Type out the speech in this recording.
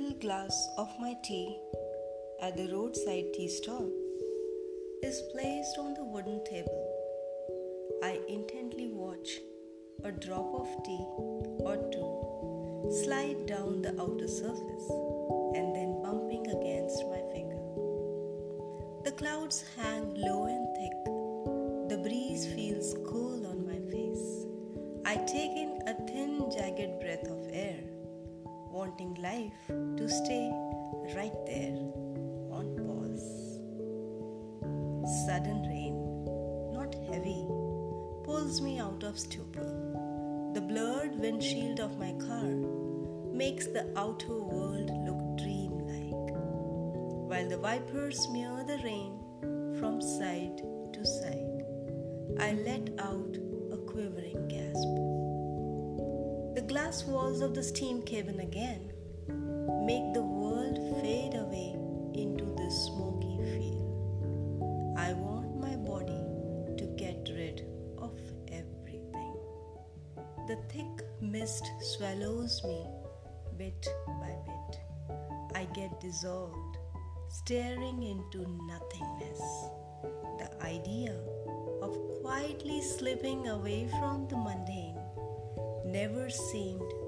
glass of my tea at the roadside tea stall is placed on the wooden table. I intently watch a drop of tea or two slide down the outer surface and then bumping against my finger. The clouds hang low and thick. The breeze feels cool on my face. I take in wanting life to stay right there on pause. Sudden rain, not heavy, pulls me out of stupor. The blurred windshield of my car makes the outer world look dreamlike, while the wipers smear the rain from side to side. I let out glass walls of the steam cabin again make the world fade away into this smoky field. I want my body to get rid of everything. The thick mist swallows me bit by bit. I get dissolved, staring into nothingness. The idea of quietly slipping away from the mundane never seemed.